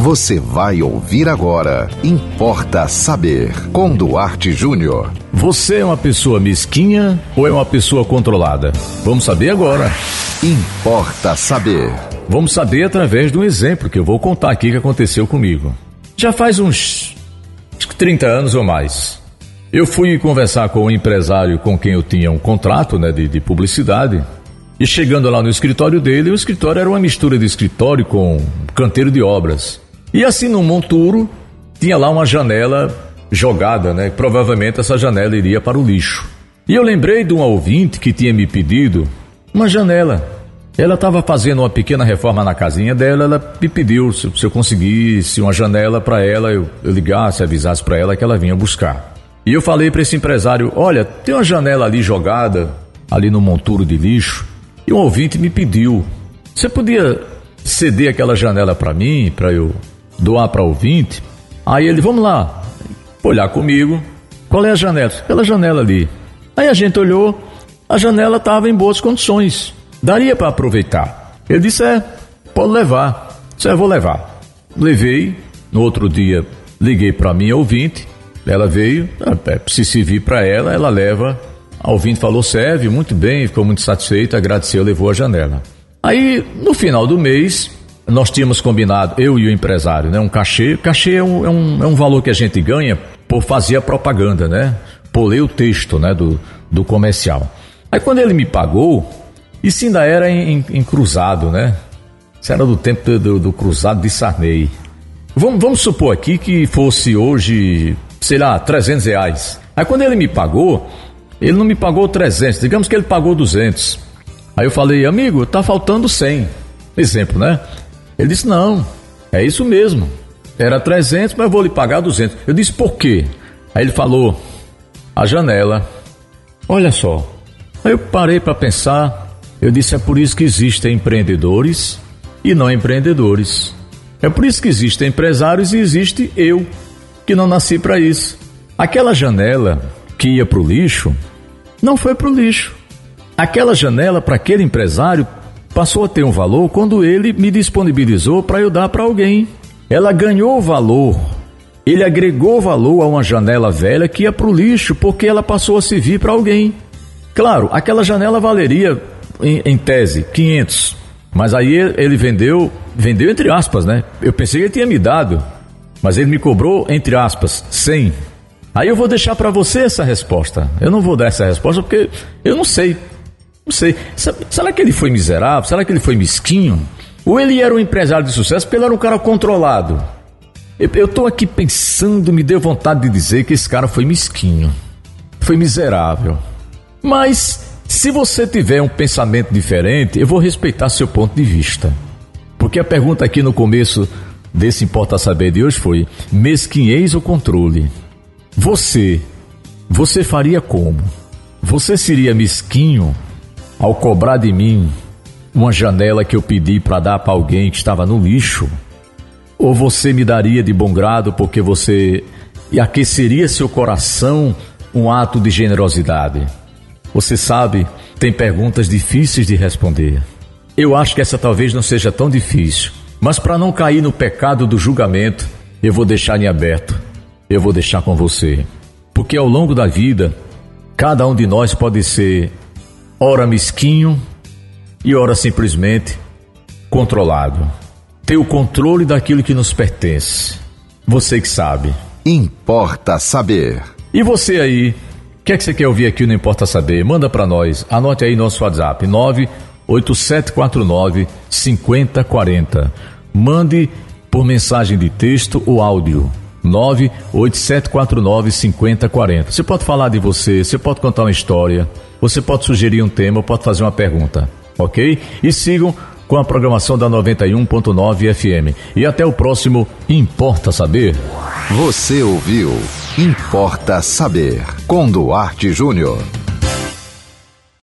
Você vai ouvir agora. Importa saber. Com Duarte Júnior. Você é uma pessoa mesquinha ou é uma pessoa controlada? Vamos saber agora. Importa saber. Vamos saber através de um exemplo que eu vou contar aqui que aconteceu comigo. Já faz uns 30 anos ou mais. Eu fui conversar com um empresário com quem eu tinha um contrato né, de, de publicidade. E chegando lá no escritório dele, o escritório era uma mistura de escritório com canteiro de obras. E assim no monturo tinha lá uma janela jogada, né? Provavelmente essa janela iria para o lixo. E eu lembrei de um ouvinte que tinha me pedido uma janela. Ela estava fazendo uma pequena reforma na casinha dela, ela me pediu se, se eu conseguisse uma janela para ela, eu, eu ligasse, avisasse para ela que ela vinha buscar. E eu falei para esse empresário: olha, tem uma janela ali jogada, ali no monturo de lixo, e um ouvinte me pediu: você podia ceder aquela janela para mim, para eu doar para ouvinte. Aí ele, vamos lá, olhar comigo. Qual é a janela? Aquela janela ali. Aí a gente olhou, a janela estava em boas condições. Daria para aproveitar. Ele disse: é, pode levar. Disse, é, vou levar. Levei. No outro dia, liguei para minha ouvinte. Ela veio, é, se servir para ela, ela leva. A ouvinte falou: serve, muito bem, ficou muito satisfeita, agradeceu, levou a janela. Aí, no final do mês, nós tínhamos combinado, eu e o empresário, né? Um cachê. Cachê é um, é um, é um valor que a gente ganha por fazer a propaganda, né? Por ler o texto, né? Do, do comercial. Aí quando ele me pagou, isso ainda era em, em, em cruzado, né? Isso era do tempo do, do, do cruzado de Sarney. Vamos, vamos supor aqui que fosse hoje, sei lá, 300 reais. Aí quando ele me pagou, ele não me pagou 300, digamos que ele pagou 200. Aí eu falei, amigo, tá faltando 100. Exemplo, né? Ele disse: Não, é isso mesmo. Era 300, mas eu vou lhe pagar 200. Eu disse: Por quê? Aí ele falou: A janela. Olha só. Aí eu parei para pensar. Eu disse: É por isso que existem empreendedores e não empreendedores. É por isso que existem empresários e existe eu, que não nasci para isso. Aquela janela que ia para o lixo, não foi para o lixo. Aquela janela para aquele empresário passou a ter um valor quando ele me disponibilizou para eu dar para alguém. Ela ganhou valor. Ele agregou valor a uma janela velha que ia para o lixo porque ela passou a servir para alguém. Claro, aquela janela valeria, em, em, tese, 500. Mas aí ele vendeu, vendeu entre aspas, né? Eu pensei que ele tinha me dado, mas ele me cobrou, entre aspas, 100. Aí eu vou deixar para você essa resposta. Eu não vou dar essa resposta porque eu não sei não sei. Será que ele foi miserável? Será que ele foi mesquinho? Ou ele era um empresário de sucesso porque ele era um cara controlado? Eu estou aqui pensando, me deu vontade de dizer que esse cara foi mesquinho. Foi miserável. Mas, se você tiver um pensamento diferente, eu vou respeitar seu ponto de vista. Porque a pergunta aqui no começo desse Importa Saber de hoje foi: mesquinhez ou controle? Você, você faria como? Você seria mesquinho ao cobrar de mim uma janela que eu pedi para dar para alguém que estava no lixo? Ou você me daria de bom grado porque você aqueceria seu coração um ato de generosidade? Você sabe, tem perguntas difíceis de responder. Eu acho que essa talvez não seja tão difícil, mas para não cair no pecado do julgamento, eu vou deixar em aberto. Eu vou deixar com você. Porque ao longo da vida, cada um de nós pode ser ora mesquinho e ora simplesmente controlado. Ter o controle daquilo que nos pertence. Você que sabe. Importa saber. E você aí, o que é que você quer ouvir aqui no Importa Saber? Manda para nós. Anote aí nosso WhatsApp: 98749 5040. Mande por mensagem de texto ou áudio. 98749 5040. Você pode falar de você, você pode contar uma história. Você pode sugerir um tema, pode fazer uma pergunta, ok? E sigam com a programação da 91.9 FM. E até o próximo Importa Saber. Você ouviu Importa Saber com Duarte Júnior.